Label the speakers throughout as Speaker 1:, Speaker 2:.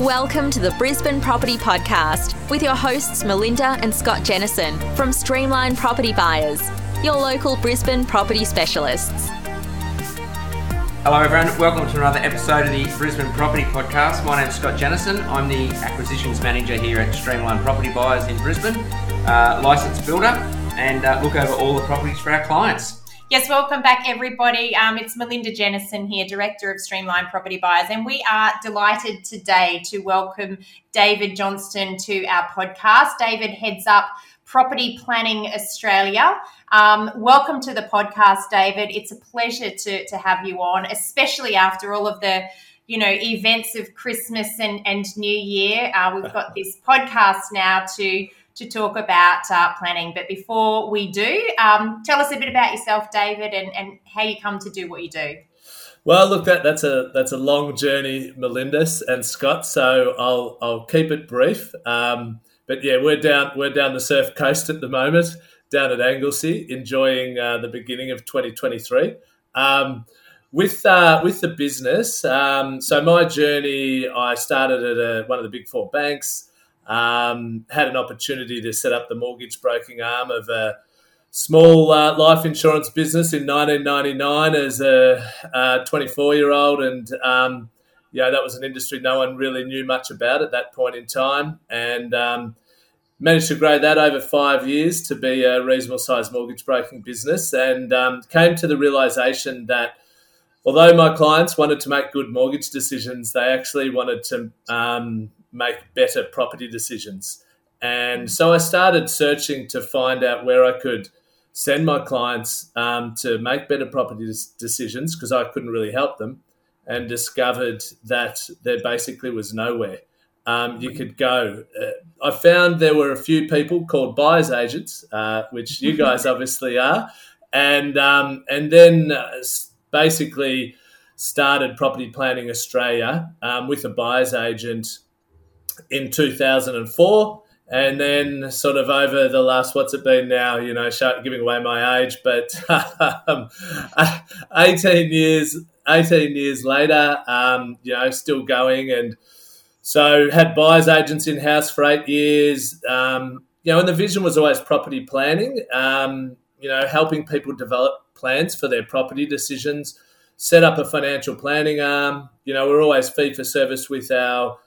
Speaker 1: Welcome to the Brisbane Property Podcast with your hosts Melinda and Scott Jennison from Streamline Property Buyers, your local Brisbane property specialists.
Speaker 2: Hello, everyone. Welcome to another episode of the Brisbane Property Podcast. My name's Scott Jennison. I'm the acquisitions manager here at Streamline Property Buyers in Brisbane, uh, licensed builder, and uh, look over all the properties for our clients.
Speaker 3: Yes, welcome back, everybody. Um, it's Melinda Jennison here, Director of Streamline Property Buyers, and we are delighted today to welcome David Johnston to our podcast. David heads up Property Planning Australia. Um, welcome to the podcast, David. It's a pleasure to, to have you on, especially after all of the you know events of Christmas and, and New Year. Uh, we've got this podcast now to to talk about uh, planning. But before we do, um, tell us a bit about yourself, David, and, and how you come to do what you do.
Speaker 4: Well, look, that, that's a that's a long journey, Melinda and Scott. So I'll I'll keep it brief. Um, but yeah, we're down we're down the surf coast at the moment, down at Anglesea, enjoying uh, the beginning of 2023. Um, with uh, with the business, um, so my journey, I started at a, one of the big four banks. Um, had an opportunity to set up the mortgage broking arm of a small uh, life insurance business in 1999 as a 24 year old, and um, yeah, that was an industry no one really knew much about at that point in time, and um, managed to grow that over five years to be a reasonable sized mortgage broking business, and um, came to the realization that although my clients wanted to make good mortgage decisions, they actually wanted to um, make better property decisions. And so I started searching to find out where I could send my clients um, to make better property decisions because I couldn't really help them, and discovered that there basically was nowhere um, you could go. Uh, I found there were a few people called buyers agents, uh, which you guys obviously are, and um, and then uh, basically started Property Planning Australia um, with a buyer's agent in 2004 and then sort of over the last what's it been now you know giving away my age but um, 18 years 18 years later um, you know still going and so had buyers agents in house for eight years um, you know and the vision was always property planning um, you know helping people develop plans for their property decisions set up a financial planning arm you know we're always fee for service with our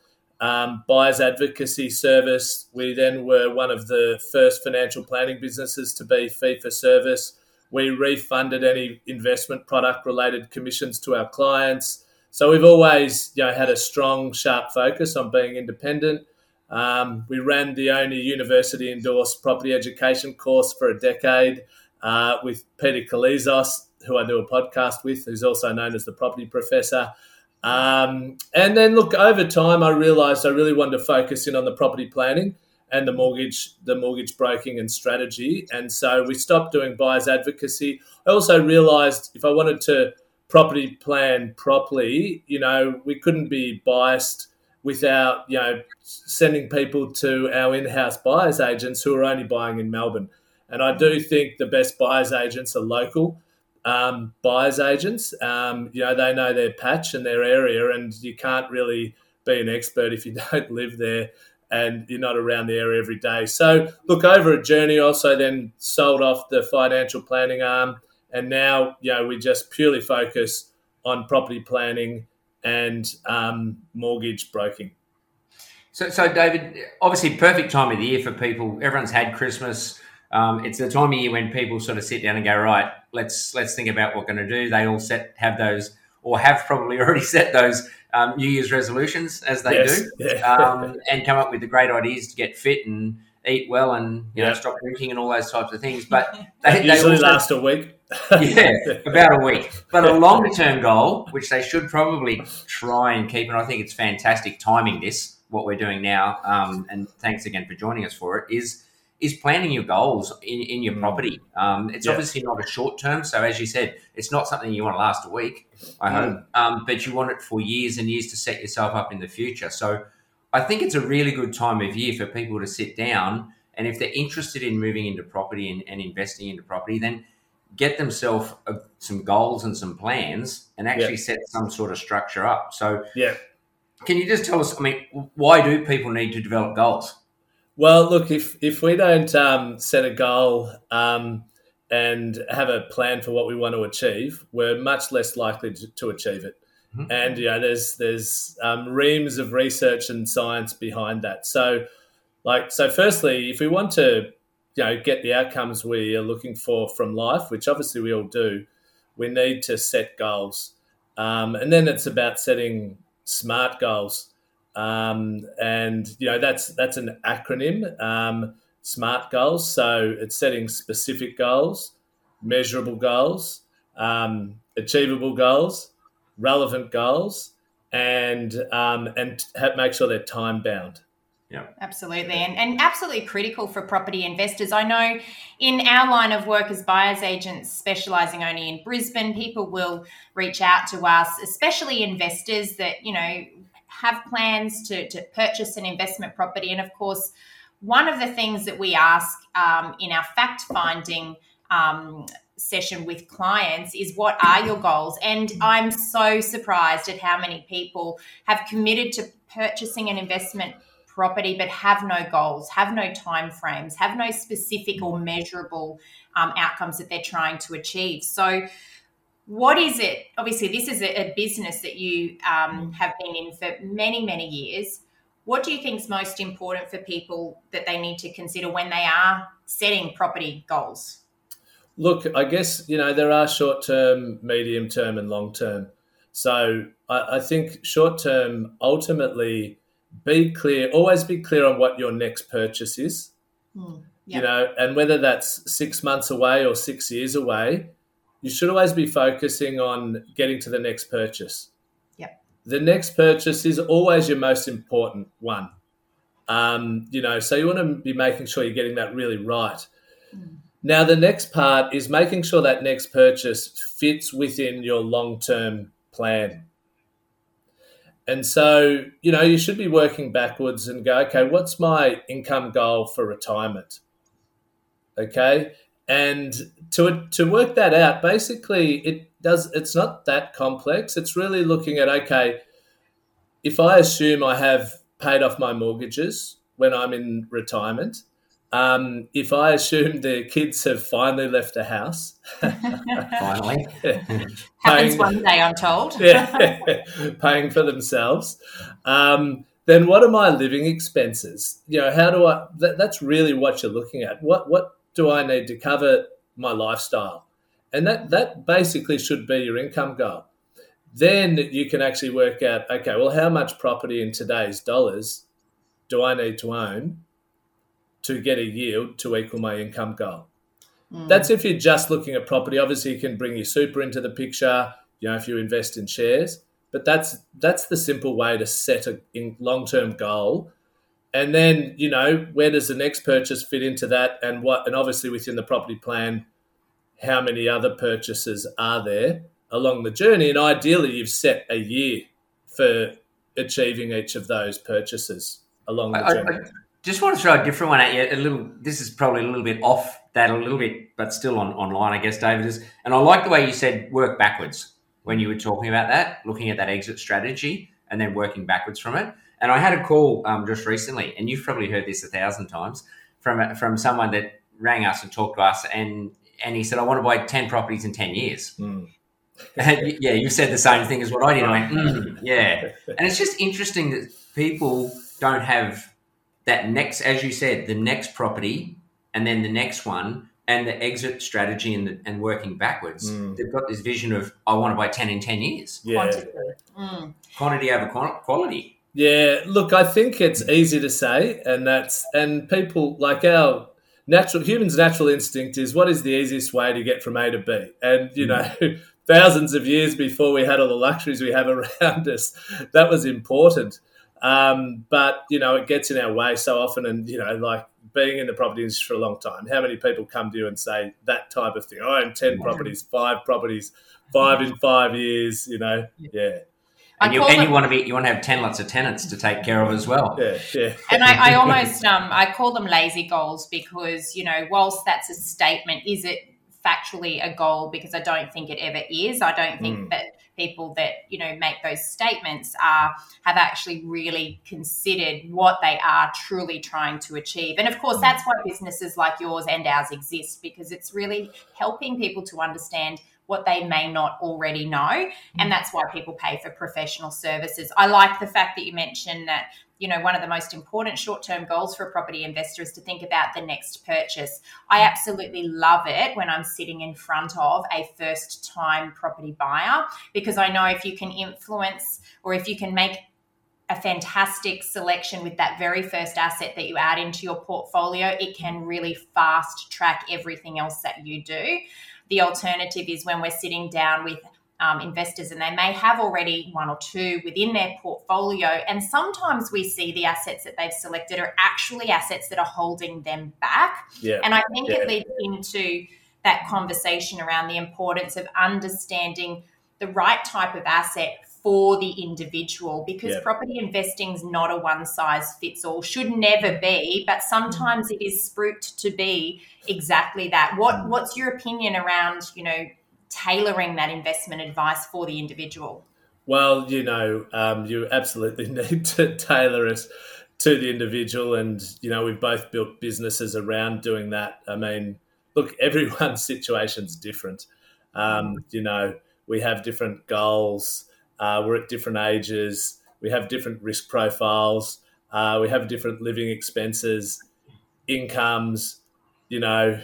Speaker 4: um, buyers advocacy service. We then were one of the first financial planning businesses to be fee for service. We refunded any investment product related commissions to our clients. So we've always you know, had a strong, sharp focus on being independent. Um, we ran the only university endorsed property education course for a decade uh, with Peter Koulizos, who I do a podcast with, who's also known as the property professor. Um, and then look, over time, I realised I really wanted to focus in on the property planning and the mortgage, the mortgage broking and strategy. And so we stopped doing buyers advocacy. I also realised if I wanted to property plan properly, you know, we couldn't be biased without, you know, sending people to our in-house buyers agents who are only buying in Melbourne. And I do think the best buyers agents are local um, buyers agents. Um, you know, they know their patch and their area, and you can't really be an expert if you don't live there and you're not around the area every day. So, look, over a journey, also then sold off the financial planning arm, and now, you know, we just purely focus on property planning and um, mortgage broking.
Speaker 2: So, so David, obviously, perfect time of the year for people. Everyone's had Christmas. Um, it's the time of year when people sort of sit down and go, right, let's let's think about what we're going to do. They all set have those or have probably already set those um, New Year's resolutions as they yes. do, yeah. um, and come up with the great ideas to get fit and eat well and you know stop drinking and all those types of things. But
Speaker 4: they, they usually also, last a week.
Speaker 2: yeah, about a week. But a longer term goal, which they should probably try and keep, and I think it's fantastic timing this what we're doing now. Um, and thanks again for joining us for it. Is is planning your goals in, in your mm. property. Um, it's yeah. obviously not a short term. So, as you said, it's not something you want to last a week, I mm. hope, um, but you want it for years and years to set yourself up in the future. So, I think it's a really good time of year for people to sit down. And if they're interested in moving into property and, and investing into property, then get themselves uh, some goals and some plans and actually yeah. set some sort of structure up. So,
Speaker 4: yeah.
Speaker 2: can you just tell us? I mean, why do people need to develop goals?
Speaker 4: Well, look, if if we don't um, set a goal um, and have a plan for what we want to achieve, we're much less likely to, to achieve it. Mm-hmm. And you know, there's there's um, reams of research and science behind that. So, like, so firstly, if we want to, you know, get the outcomes we are looking for from life, which obviously we all do, we need to set goals. Um, and then it's about setting smart goals. Um, and you know that's that's an acronym, um, SMART goals. So it's setting specific goals, measurable goals, um, achievable goals, relevant goals, and um, and have, make sure they're time bound.
Speaker 3: Yeah. Absolutely. And, and absolutely critical for property investors. I know in our line of work as buyer's agents specializing only in Brisbane, people will reach out to us, especially investors that, you know, have plans to, to purchase an investment property. And of course, one of the things that we ask um, in our fact finding um, session with clients is what are your goals? And I'm so surprised at how many people have committed to purchasing an investment property but have no goals, have no time frames, have no specific or measurable um, outcomes that they're trying to achieve. So what is it? Obviously, this is a, a business that you um, mm. have been in for many, many years. What do you think is most important for people that they need to consider when they are setting property goals?
Speaker 4: Look, I guess, you know, there are short term, medium term, and long term. So I, I think short term, ultimately, be clear, always be clear on what your next purchase is. Mm, You know, and whether that's six months away or six years away, you should always be focusing on getting to the next purchase.
Speaker 3: Yep.
Speaker 4: The next purchase is always your most important one. Um, you know, so you want to be making sure you're getting that really right. Mm. Now, the next part is making sure that next purchase fits within your long term plan. And so, you know, you should be working backwards and go, okay, what's my income goal for retirement? Okay and to to work that out basically it does it's not that complex. It's really looking at okay if i assume i have paid off my mortgages when i'm in retirement um, if i assume the kids have finally left the house
Speaker 2: finally.
Speaker 3: Happens paying, one day i'm told.
Speaker 4: Yeah, paying for themselves um, then what are my living expenses? You know how do i that, that's really what you're looking at. What what do I need to cover my lifestyle? And that, that basically should be your income goal. Then you can actually work out okay, well, how much property in today's dollars do I need to own to get a yield to equal my income goal? Mm. That's if you're just looking at property. Obviously, you can bring your super into the picture, you know, if you invest in shares. But that's that's the simple way to set a long term goal and then you know where does the next purchase fit into that? And what and obviously within the property plan how many other purchases are there along the journey? And ideally you've set a year for achieving each of those purchases along the I, journey I, I
Speaker 2: just want to throw a different one at you a little this is probably a little bit off that a little bit but still on online i guess david is and i like the way you said work backwards when you were talking about that looking at that exit strategy and then working backwards from it and I had a call um, just recently, and you've probably heard this a thousand times from from someone that rang us and talked to us, and and he said, "I want to buy ten properties in ten years." Mm. and, yeah, you said the same thing as what I did. I went, mm, yeah, and it's just interesting that people don't have that next, as you said, the next property, and then the next one, and the exit strategy and, the, and working backwards. Mm. They've got this vision of I want to buy ten in ten years.
Speaker 4: Yeah. Quantity,
Speaker 3: mm.
Speaker 2: Quantity over quality.
Speaker 4: Yeah, look, I think it's easy to say, and that's and people like our natural humans' natural instinct is what is the easiest way to get from A to B, and you know. thousands of years before we had all the luxuries we have around us, that was important. Um, but you know, it gets in our way so often, and you know, like being in the property industry for a long time, how many people come to you and say that type of thing? Oh, I own ten properties, five properties, five in five years. You know, yeah.
Speaker 2: And, you, and them, you, want to be you want to have ten lots of tenants to take care of as well.
Speaker 4: Yeah, yeah.
Speaker 3: And I, I almost um, I call them lazy goals because you know whilst that's a statement, is it factually a goal? Because I don't think it ever is. I don't think mm. that people that you know make those statements are have actually really considered what they are truly trying to achieve. And of course, that's why businesses like yours and ours exist because it's really helping people to understand what they may not already know. And mm. that's why people pay for professional services. I like the fact that you mentioned that you know one of the most important short-term goals for a property investor is to think about the next purchase i mm. absolutely love it when i'm sitting in front of a first time property buyer because i know if you can influence or if you can make a fantastic selection with that very first asset that you add into your portfolio it can really fast track everything else that you do the alternative is when we're sitting down with um, investors and they may have already one or two within their portfolio. And sometimes we see the assets that they've selected are actually assets that are holding them back.
Speaker 4: Yeah.
Speaker 3: And I think
Speaker 4: Yeah.
Speaker 3: it leads into that conversation around the importance of understanding the right type of asset for the individual because
Speaker 4: Yeah.
Speaker 3: property investing is not a one size fits all should never be but sometimes it is spruiked to be exactly that what what's your opinion around you know tailoring that investment advice for the individual
Speaker 4: Well, you know, um, you absolutely need to tailor it to the individual, and you know, we've both built businesses around doing that. I mean, look, everyone's situation's different. Um, you know, we have different goals. Uh, we're at different ages. We have different risk profiles. Uh, we have different living expenses, incomes. You know,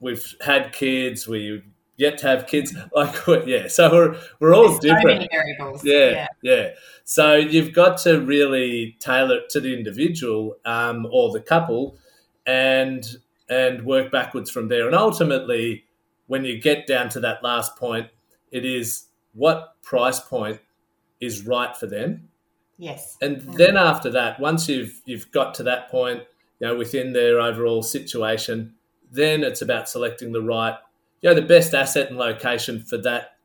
Speaker 4: we've had kids. We yet to have kids. Like, yeah. So we're we're all
Speaker 3: There's so
Speaker 4: different.
Speaker 3: many variables
Speaker 4: Yeah, yeah, So you've got to really tailor it to the individual um, or the couple, and and work backwards from there. And ultimately, when you get down to that last point, it is what price point is right for them.
Speaker 3: yes
Speaker 4: And then after that, once you've you've got to that point, you know, within their overall situation, then it's about selecting the right, you know, the best asset and location for that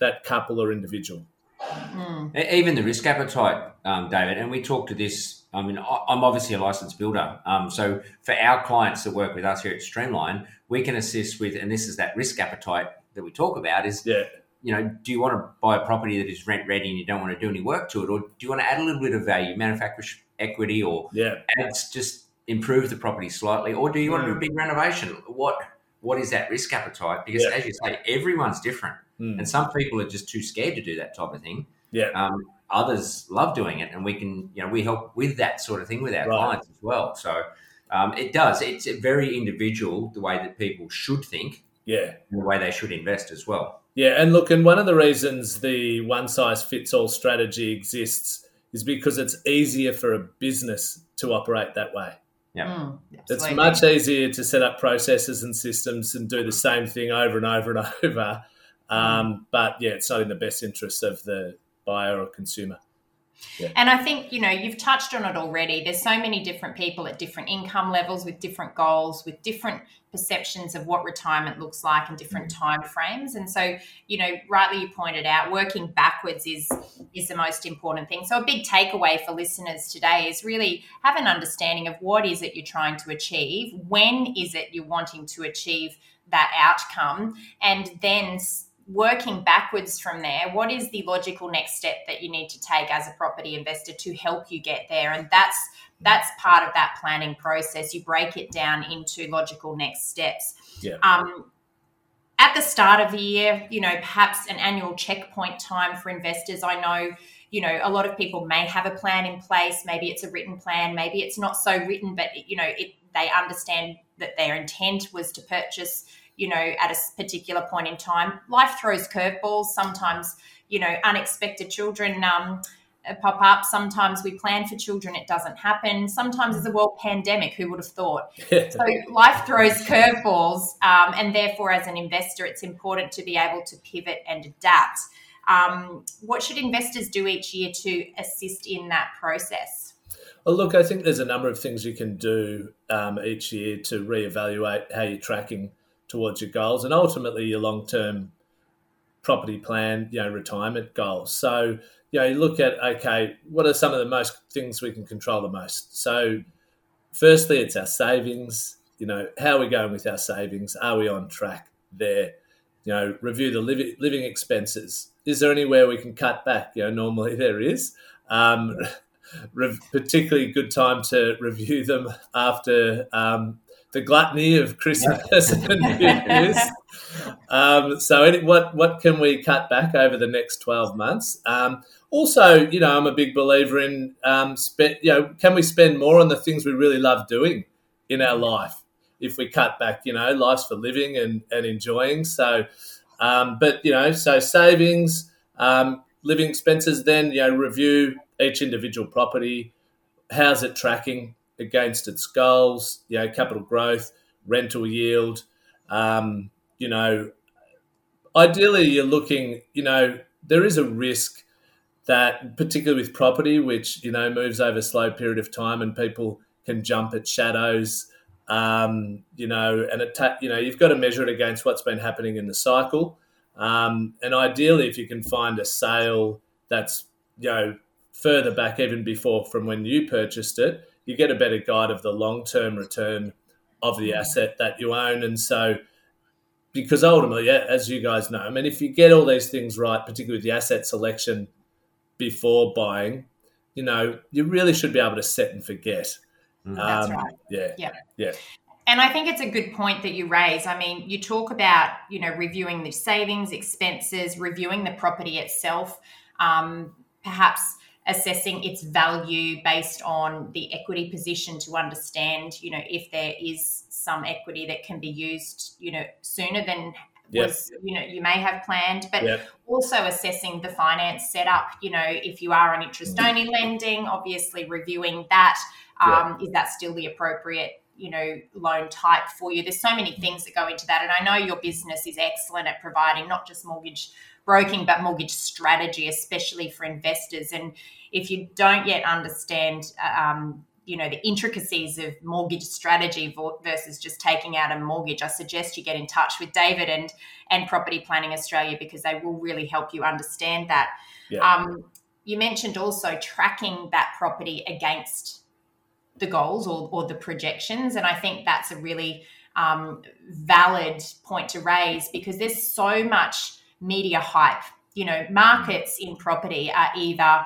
Speaker 4: that couple or individual.
Speaker 3: Mm.
Speaker 2: Even the risk appetite, um, David, and we talked to this. I mean, I- I'm obviously a licensed builder. Um, so for our clients that work with us here at Streamline, we can assist with, and this is that risk appetite that we talk about is,
Speaker 4: Yeah,
Speaker 2: you know, do you want to buy a property that is rent ready and you don't want to do any work to it? Or do you want to add a little bit of value, manufacturer equity, or
Speaker 4: yeah,
Speaker 2: add, just improve the property slightly? Or do you want to do a big renovation? What What is that risk appetite? Because
Speaker 4: Yeah.
Speaker 2: as you say, everyone's different.
Speaker 4: Mm.
Speaker 2: And some people are just too scared to do that type of thing.
Speaker 4: yeah.
Speaker 2: Um, others love doing it, and we can, you know, we help with that sort of thing with our
Speaker 4: Right.
Speaker 2: clients as well. So um, it does. It's very individual the way that people should think,
Speaker 4: Yeah.
Speaker 2: and the way they should invest as well.
Speaker 4: Yeah, and look, and one of the reasons the one size fits all strategy exists is because it's easier for a business to operate that way.
Speaker 2: Yeah.
Speaker 3: Mm,
Speaker 4: It's much easier to set up processes and systems and do the same thing over and over and over. Um, but yeah, it's not in the best interests of the buyer or consumer.
Speaker 3: And I think, you know, you've touched on it already. There's so many different people at different income levels with different goals, with different perceptions of what retirement looks like and different mm. time frames. And so, you know, rightly you pointed out, working backwards is is the most important thing. So a big takeaway for listeners today is really have an understanding of what is it you're trying to achieve, when is it you're wanting to achieve that outcome, and then working backwards from there, what is the logical next step that you need to take as a property investor to help you get there? And that's that's part of that planning process. You break it down into logical next steps.
Speaker 4: Yeah.
Speaker 3: Um, at the start of the year, you know, perhaps an annual checkpoint time for investors. I know, you know, a lot of people may have a plan in place. Maybe it's a written plan. Maybe it's not so written, but you know, it, they understand that their intent was to purchase you know, at a particular point in time. Life throws curveballs. Sometimes, you know, unexpected children um, uh, pop up. Sometimes we plan for children, it doesn't happen. Sometimes there's a world pandemic. Who would have thought? So life throws curveballs, um, and therefore, as an investor, it's important to be able to pivot and adapt. Um, what should investors do each year to assist in that process?
Speaker 4: Well, look, I think there's a number of things you can do um, each year to reevaluate how you're tracking towards your goals and ultimately your long-term property plan, you know, retirement goals. So, you know, you look at okay, what are some of the most things we can control the most? So, firstly, it's our savings. You know, how are we going with our savings? Are we on track there? You know, review the living living expenses. is there anywhere we can cut back? You know, normally there is. Um, re- particularly good time to review them after um, the gluttony of Christmas and New Year's. Um, so, any, what what can we cut back over the next twelve months? Um, also, you know, I'm a big believer in um, spend. You know, can we spend more on the things we really love doing in our life? If we cut back, you know, life's for living and and enjoying. So, um, but you know, so savings, um, living expenses. Then you know, review each individual property. How's it tracking against its goals? You know, capital growth, rental yield. Um, you know, ideally, you're looking. You know, there is a risk that, particularly with property, which you know moves over a slow period of time, and people can jump at shadows. Um, you know, and it you know you've got to measure it against what's been happening in the cycle. Um, and ideally, if you can find a sale that's you know further back, even before from when you purchased it, you get a better guide of the long term return of the asset that you own. And so, because ultimately, as you guys know, I mean, if you get all these things right, particularly with the asset selection before buying, you know, you really should be able to set and forget.
Speaker 3: Mm. That's um, right.
Speaker 4: Yeah.
Speaker 3: Yeah.
Speaker 4: Yeah.
Speaker 3: And I think it's a good point that you raise. I mean, you talk about, you know, reviewing the savings, expenses, reviewing the property itself, um, perhaps assessing its value based on the equity position to understand, you know, if there is some equity that can be used, you know, sooner than yep. was, you know, you may have planned, but yep. also assessing the finance setup, you know, if you are an interest only lending, obviously reviewing that. Um, yep. Is that still the appropriate you know loan type for you there's so many things that go into that and i know your business is excellent at providing not just mortgage broking but mortgage strategy especially for investors and if you don't yet understand um, you know the intricacies of mortgage strategy versus just taking out a mortgage i suggest you get in touch with david and and property planning australia because they will really help you understand that yeah. um, you mentioned also tracking that property against the goals or, or the projections and i think that's a really um, valid point to raise because there's so much media hype you know markets in property are either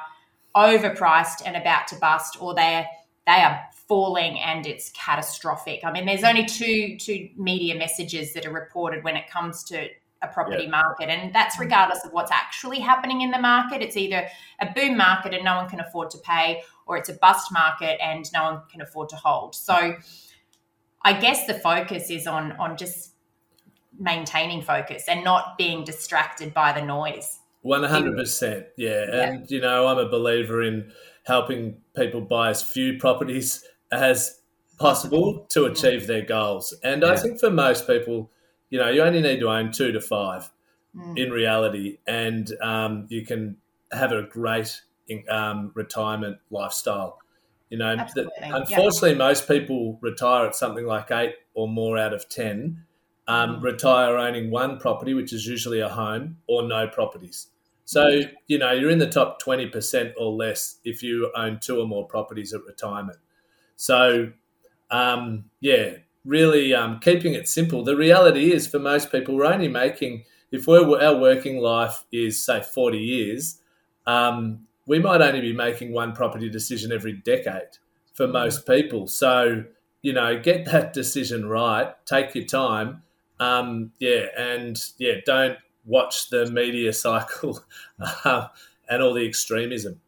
Speaker 3: overpriced and about to bust, or they're they are falling and it's catastrophic. I mean, there's only two two media messages that are reported when it comes to a property market, and that's regardless of what's actually happening in the market. It's either a boom market and no one can afford to pay, or it's a bust market and no one can afford to hold. So, I guess the focus is on on just maintaining focus and not being distracted by the noise.
Speaker 4: One hundred percent, yeah. And you know, I'm a believer in helping people buy as few properties as possible to achieve their goals. And yeah. I think for most people, you know, you only need to own two to five mm. in reality, and um, you can have a great um, retirement lifestyle. You know, the, unfortunately, yeah. most people retire at something like eight or more out of ten. Um, retire owning one property, which is usually a home, or no properties. So, you know, you're in the top 20% or less if you own two or more properties at retirement. So, um, yeah, really um, keeping it simple. The reality is for most people, we're only making, if we're, our working life is, say, 40 years, um, we might only be making one property decision every decade for most people. So, you know, get that decision right, take your time. Um, yeah, and yeah, don't watch the media cycle uh, and all the extremism.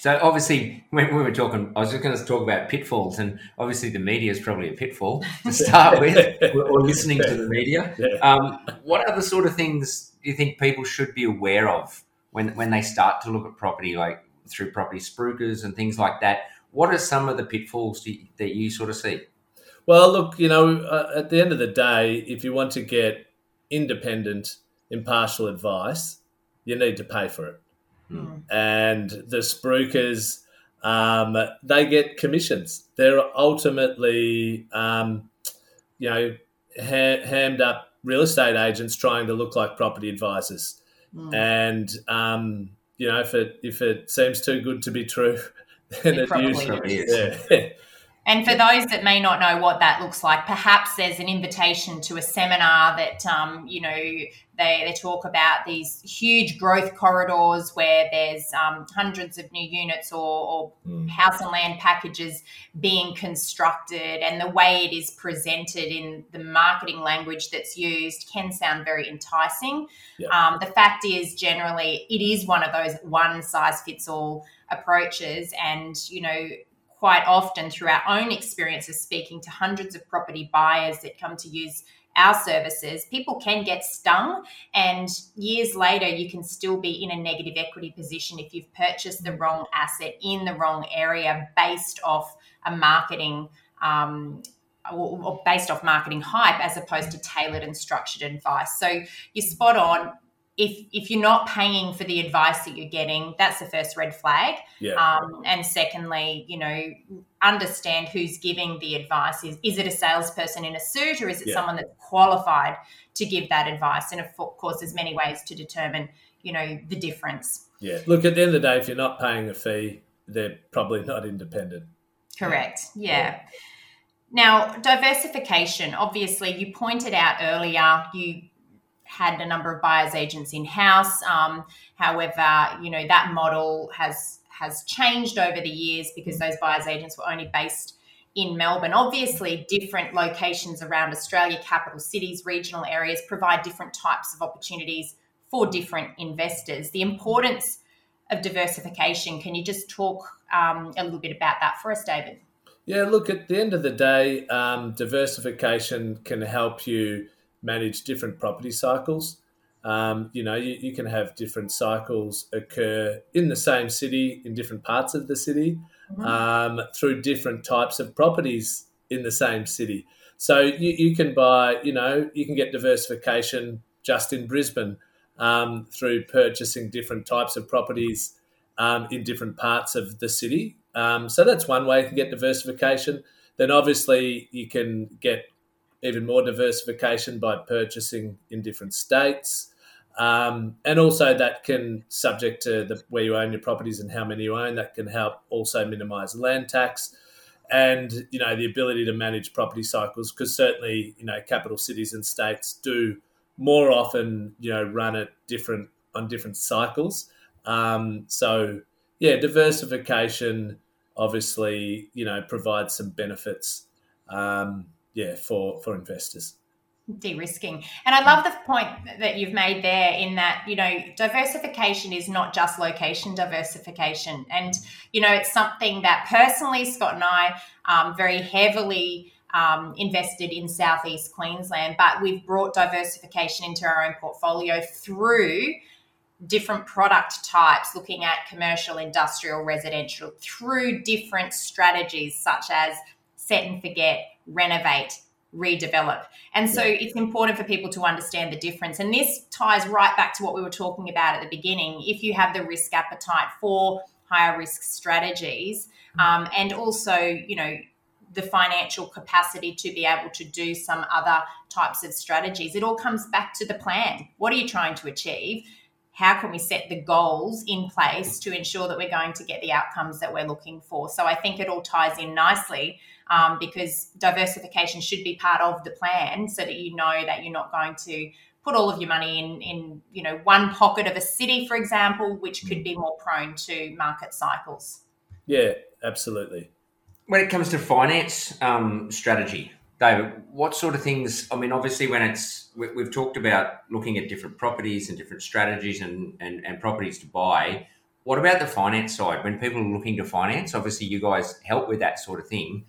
Speaker 2: So obviously, when we were talking, I was just going to talk about pitfalls, and obviously the media is probably a pitfall to start with, or listening to the media. Yeah. Um, what other sort of things do you think people should be aware of when when they start to look at property, like through property spruikers and things like that? What are some of the pitfalls you, that you sort of see?
Speaker 4: Well, look, you know, uh, at the end of the day, if you want to get independent impartial advice, you need to pay for it. Mm. And the spruikers, um, they get commissions. They're ultimately, um, you know, ha- hammed up real estate agents trying to look like property advisors. Mm. And um, you know, if it if it seems too good to be true, then
Speaker 3: it,
Speaker 4: it
Speaker 3: usually is.
Speaker 4: Yeah.
Speaker 3: And for those that may not know what that looks like, perhaps there's an invitation to a seminar that, um, you know, they, they talk about these huge growth corridors where there's um, hundreds of new units or, or mm. house and land packages being constructed. And the way it is presented in the marketing language that's used can sound very enticing. Yeah. Um, the fact is, generally, it is one of those one size fits all approaches. And, you know, quite often through our own experiences speaking to hundreds of property buyers that come to use our services, people can get stung. And years later, you can still be in a negative equity position if you've purchased the wrong asset in the wrong area based off a marketing. Um, or based off marketing hype as opposed to tailored and structured advice. So you're spot on if if you're not paying for the advice that you're getting, that's the first red flag.
Speaker 4: Yeah.
Speaker 3: Um, and secondly, you know, understand who's giving the advice. Is is it a salesperson in a suit, or is it yeah. someone that's qualified to give that advice? And of course, there's many ways to determine, you know, the difference.
Speaker 4: Yeah. Look, at the end of the day, if you're not paying a fee, they're probably not independent.
Speaker 3: Correct. yeah. yeah. Now, diversification, obviously, you pointed out earlier, you had a number of buyers agents in house. Um, however, you know that model has has changed over the years because those buyers agents were only based in Melbourne. Obviously, different locations around Australia, capital cities, regional areas provide different types of opportunities for different investors. The importance of diversification. Can you just talk um, a little bit about that for us, David?
Speaker 4: Yeah, look, at the end of the day, um, diversification can help you manage different property cycles. Um, you know, you, you, can have different cycles occur in the same city, in different parts of the city, mm-hmm. um, through different types of properties in the same city. So you, you, can buy, you know, you can get diversification just in Brisbane um, through purchasing different types of properties um, in different parts of the city. Um, so that's one way you can get diversification. Then obviously you can get even more diversification by purchasing in different states. Um, and also that can, subject to the, where you own your properties and how many you own, that can help also minimise land tax and you know the ability to manage property cycles because certainly you know capital cities and states do more often you know run at different on different cycles. Um, so yeah, diversification obviously you know provides some benefits. Um, yeah for for investors.
Speaker 3: De-risking. And i love the point that you've made there in that you know diversification is not just location diversification. And you know it's something that personally scott and i um, very heavily um, invested in southeast queensland but we've brought diversification into our own portfolio through different product types looking at commercial industrial residential through different strategies such as set and forget renovate, redevelop. And so yeah. it's important for people to understand the difference. And this ties right back to what we were talking about at the beginning. If you have the risk appetite for higher risk strategies, um, and also, you know, the financial capacity to be able to do some other types of strategies, it all comes back to the plan. What are you trying to achieve? How can we set the goals in place to ensure that we're going to get the outcomes that we're looking for? So I think it all ties in nicely um, because diversification should be part of the plan so that you know that you're not going to put all of your money in in you know one pocket of a city for example which could be more prone to market cycles.
Speaker 4: Yeah absolutely.
Speaker 2: When it comes to finance um, strategy david what sort of things i mean obviously when it's we, have talked about looking at different properties and different strategies and, and, and properties to buy. What about the finance side? When people are looking to finance obviously you guys help with that sort of thing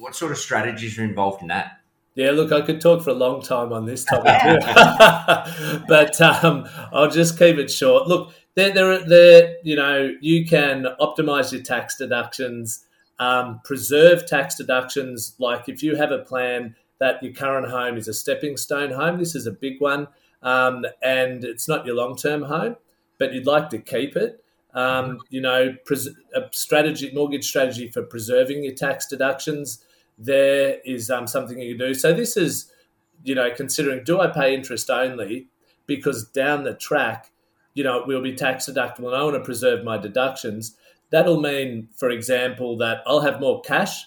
Speaker 2: what sort of strategies are involved in that?
Speaker 4: Yeah, look, I could talk for a long time on this topic, but um, I'll just keep it short. Look, there, there, there. You know, you can optimize your tax deductions, um, preserve tax deductions. Like if you have a plan that your current home is a stepping stone home, this is a big one, um, and it's not your long term home, but you'd like to keep it. Um, you know, pres- a strategy, mortgage strategy for preserving your tax deductions there is um, something you can do. So this is, you know, considering do I pay interest only because down the track, you know, it will be tax deductible and I want to preserve my deductions. That'll mean, for example, that I'll have more cash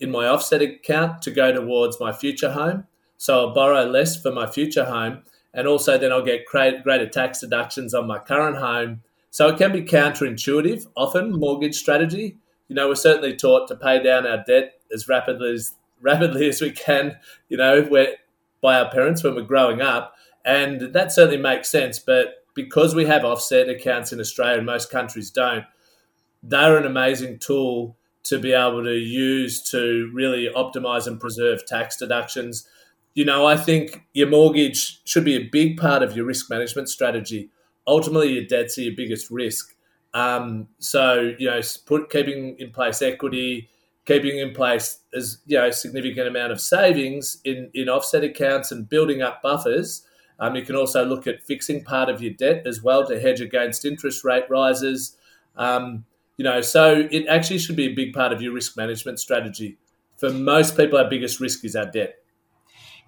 Speaker 4: in my offset account to go towards my future home. So I'll borrow less for my future home. And also, then I'll get greater tax deductions on my current home. So it can be counterintuitive, often, mortgage strategy. You know, we're certainly taught to pay down our debt as rapidly as rapidly as we can, you know, we're, by our parents when we're growing up. And that certainly makes sense. But because we have offset accounts in Australia and most countries don't, they're an amazing tool to be able to use to really optimize and preserve tax deductions. You know, I think your mortgage should be a big part of your risk management strategy. Ultimately, your debts are your biggest risk. Um, so, you know, put, keeping in place equity, keeping in place as you know a significant amount of savings in in offset accounts and building up buffers. Um, you can also look at fixing part of your debt as well to hedge against interest rate rises. Um, you know, so it actually should be a big part of your risk management strategy. For most people, our biggest risk is our debt.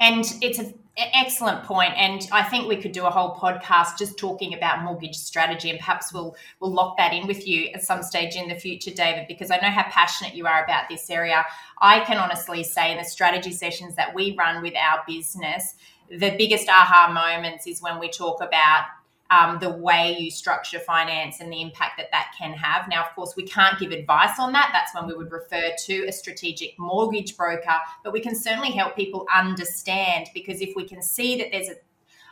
Speaker 3: And it's an excellent point, and I think we could do a whole podcast just talking about mortgage strategy, and perhaps we'll we'll lock that in with you at some stage in the future, David, because I know how passionate you are about this area. I can honestly say in the strategy sessions that we run with our business, the biggest aha moments is when we talk about um, the way you structure finance and the impact that that can have. Now, of course, we can't give advice on that. That's when we would refer to a strategic mortgage broker, but we can certainly help people understand because if we can see that there's a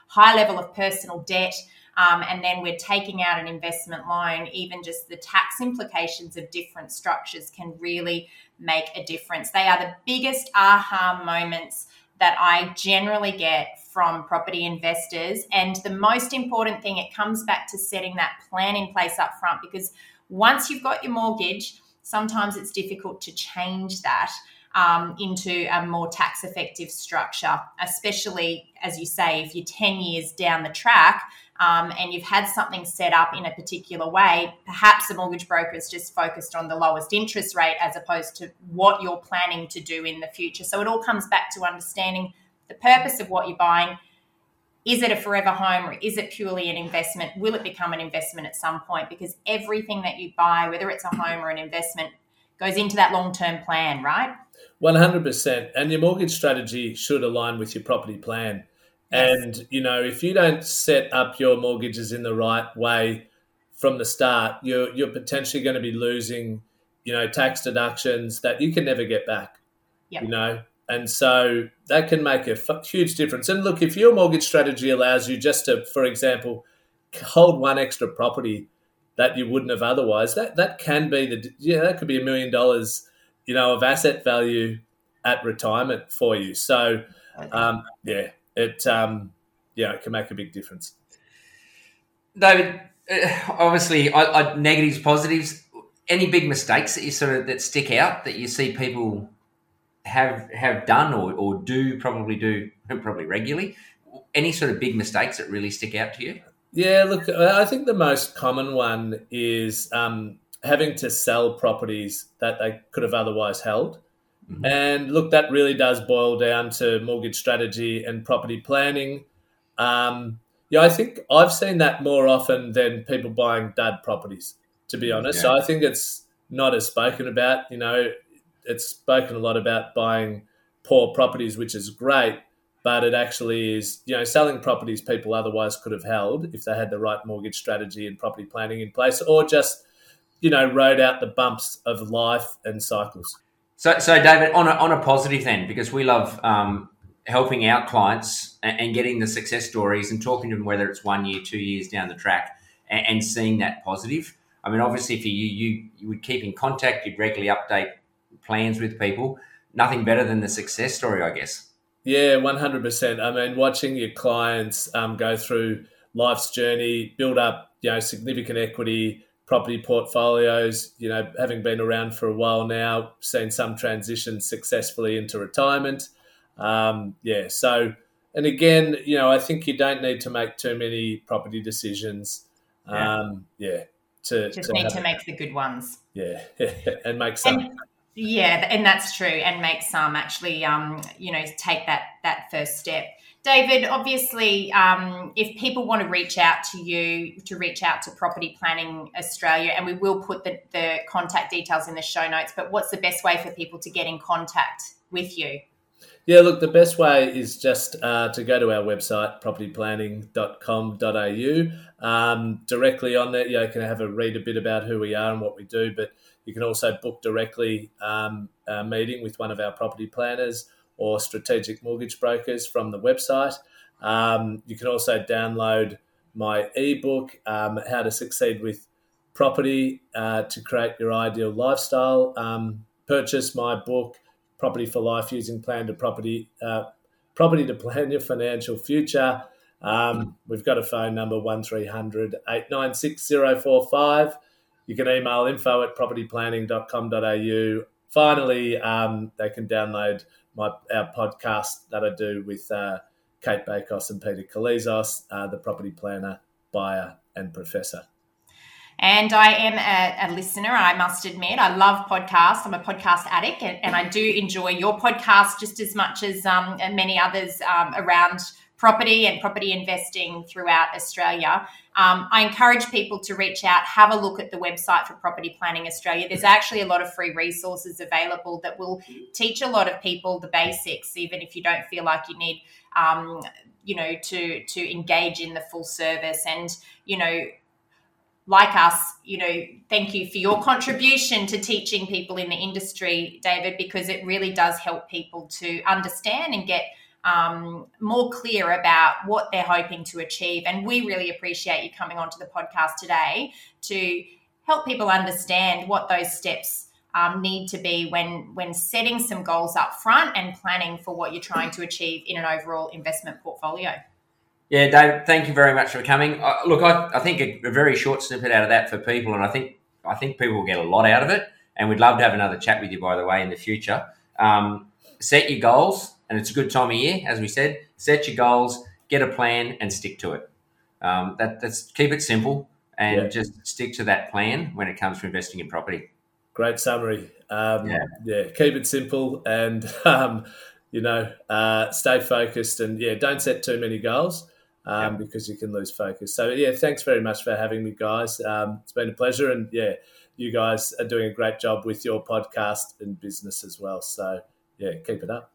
Speaker 3: high level of personal debt. Um, and then we're taking out an investment loan, even just the tax implications of different structures can really make a difference. They are the biggest aha moments that I generally get from property investors. And the most important thing, it comes back to setting that plan in place up front because once you've got your mortgage, sometimes it's difficult to change that. Um, into a more tax effective structure, especially as you say, if you're 10 years down the track um, and you've had something set up in a particular way, perhaps the mortgage broker is just focused on the lowest interest rate as opposed to what you're planning to do in the future. So it all comes back to understanding the purpose of what you're buying. Is it a forever home or is it purely an investment? Will it become an investment at some point? Because everything that you buy, whether it's a home or an investment, goes into that long term plan, right?
Speaker 4: 100%. And your mortgage strategy should align with your property plan. Yes. And, you know, if you don't set up your mortgages in the right way from the start, you're, you're potentially going to be losing, you know, tax deductions that you can never get back. Yep. You know, and so that can make a huge difference. And look, if your mortgage strategy allows you just to, for example, hold one extra property that you wouldn't have otherwise, that that can be the yeah that could be a million dollars, you know, of asset value at retirement for you. So, um, yeah, it um, yeah it can make a big difference.
Speaker 2: David, uh, obviously, I, I, negatives, positives. Any big mistakes that you sort of that stick out that you see people have have done or, or do probably do probably regularly? Any sort of big mistakes that really stick out to you?
Speaker 4: Yeah, look, I think the most common one is um, having to sell properties that they could have otherwise held. Mm-hmm. And look, that really does boil down to mortgage strategy and property planning. Um, yeah, I think I've seen that more often than people buying dud properties, to be honest. Yeah. So I think it's not as spoken about. You know, it's spoken a lot about buying poor properties, which is great, but it actually is, you know, selling properties people otherwise could have held if they had the right mortgage strategy and property planning in place, or just, you know, rode out the bumps of life and cycles.
Speaker 2: So, so David, on a, on a positive then, because we love um, helping out clients and, and, getting the success stories and talking to them, whether it's one year, two years down the track, and, and seeing that positive. I mean, obviously, for you, you you would keep in contact, you'd regularly update plans with people. Nothing better than the success story, I guess.
Speaker 4: Yeah, 100%. I mean, watching your clients um, go through life's journey, build up, you know, significant equity, property portfolios, you know, having been around for a while now, seen some transition successfully into retirement. Um, yeah, so, and again, you know, I think you don't need to make too many property decisions. Yeah. Um, yeah
Speaker 3: to, just to need to make the good ones.
Speaker 4: Yeah, and make some. And,
Speaker 3: yeah, and that's true, and make some actually, um, you know, take that that first step. David, obviously, um, if people want to reach out to you, to reach out to Property Planning Australia, and we will put the, the contact details in the show notes, but what's the best way for people to get in contact with you?
Speaker 4: Yeah, look, the best way is just uh, to go to our website, propertyplanning.com.au. Um, directly on there, you, know, you can have a read a bit about who we are and what we do, but you can also book directly um, a meeting with one of our property planners or strategic mortgage brokers from the website. Um, you can also download my ebook, um, How to Succeed with Property uh, to Create Your Ideal Lifestyle. Um, purchase my book property for life using plan to property uh, property to plan your financial future. Um, we've got a phone number 1300 896 045. You can email info at propertyplanning.com.au. Finally, um, they can download my our podcast that I do with uh, Kate Bakos and Peter Koulizos, uh, the property planner, buyer, and professor.
Speaker 3: And I am a, a, listener, I must admit. I love podcasts. I'm a podcast addict, and, and I do enjoy your podcast just as much as um, many others um, around property and property investing throughout Australia. Um, I encourage people to reach out, have a look at the website for Property Planning Australia. There's actually a lot of free resources available that will teach a lot of people the basics, even if you don't feel like you need. Um, you know to to engage in the full service and you know like us, you know, thank you for your contribution to teaching people in the industry, David, because it really does help people to understand and get um, more clear about what they're hoping to achieve. And we really appreciate you coming onto the podcast today to help people understand what those steps um, need to be when when setting some goals up front and planning for what you're trying to achieve in an overall investment portfolio.
Speaker 2: Yeah, Dave, thank you very much for coming. Uh, look, I, I think a, a, very short snippet out of that for people, and I think I think people will get a lot out of it. And we'd love to have another chat with you, by the way, in the future. Um, set your goals, and it's a good time of year, as we said. Set your goals, get a plan, and stick to it. Um, that, that's keep it simple and yeah. just stick to that plan when it comes to investing in property.
Speaker 4: Great summary. Um, yeah. yeah, keep it simple and um, you know uh, stay focused and yeah, don't set too many goals um, yep. because you can lose focus. So yeah, thanks very much for having me, guys. Um, it's been a pleasure, and yeah, you guys are doing a great job with your podcast and business as well. So yeah, keep it up.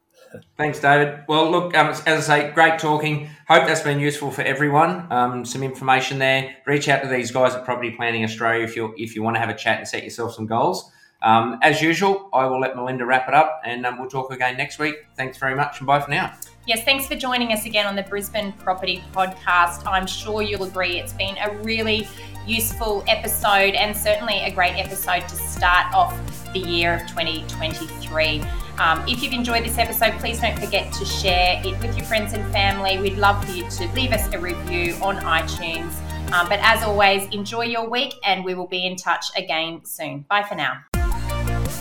Speaker 2: Thanks, David. Well, look, um, as I say, great talking. Hope that's been useful for everyone. Um, some information there. Reach out to these guys at Property Planning Australia if you if you want to have a chat and set yourself some goals. Um, as usual, I will let Melinda wrap it up, and um, we'll talk again next week. Thanks very much, and bye for now.
Speaker 3: Yes, thanks for joining us again on the Brisbane Property Podcast. I'm sure you'll agree it's been a really useful episode and certainly a great episode to start off the year of 2023. Um, if you've enjoyed this episode, please don't forget to share it with your friends and family. We'd love for you to leave us a review on iTunes. Um, but as always, enjoy your week and we will be in touch again soon. Bye for now.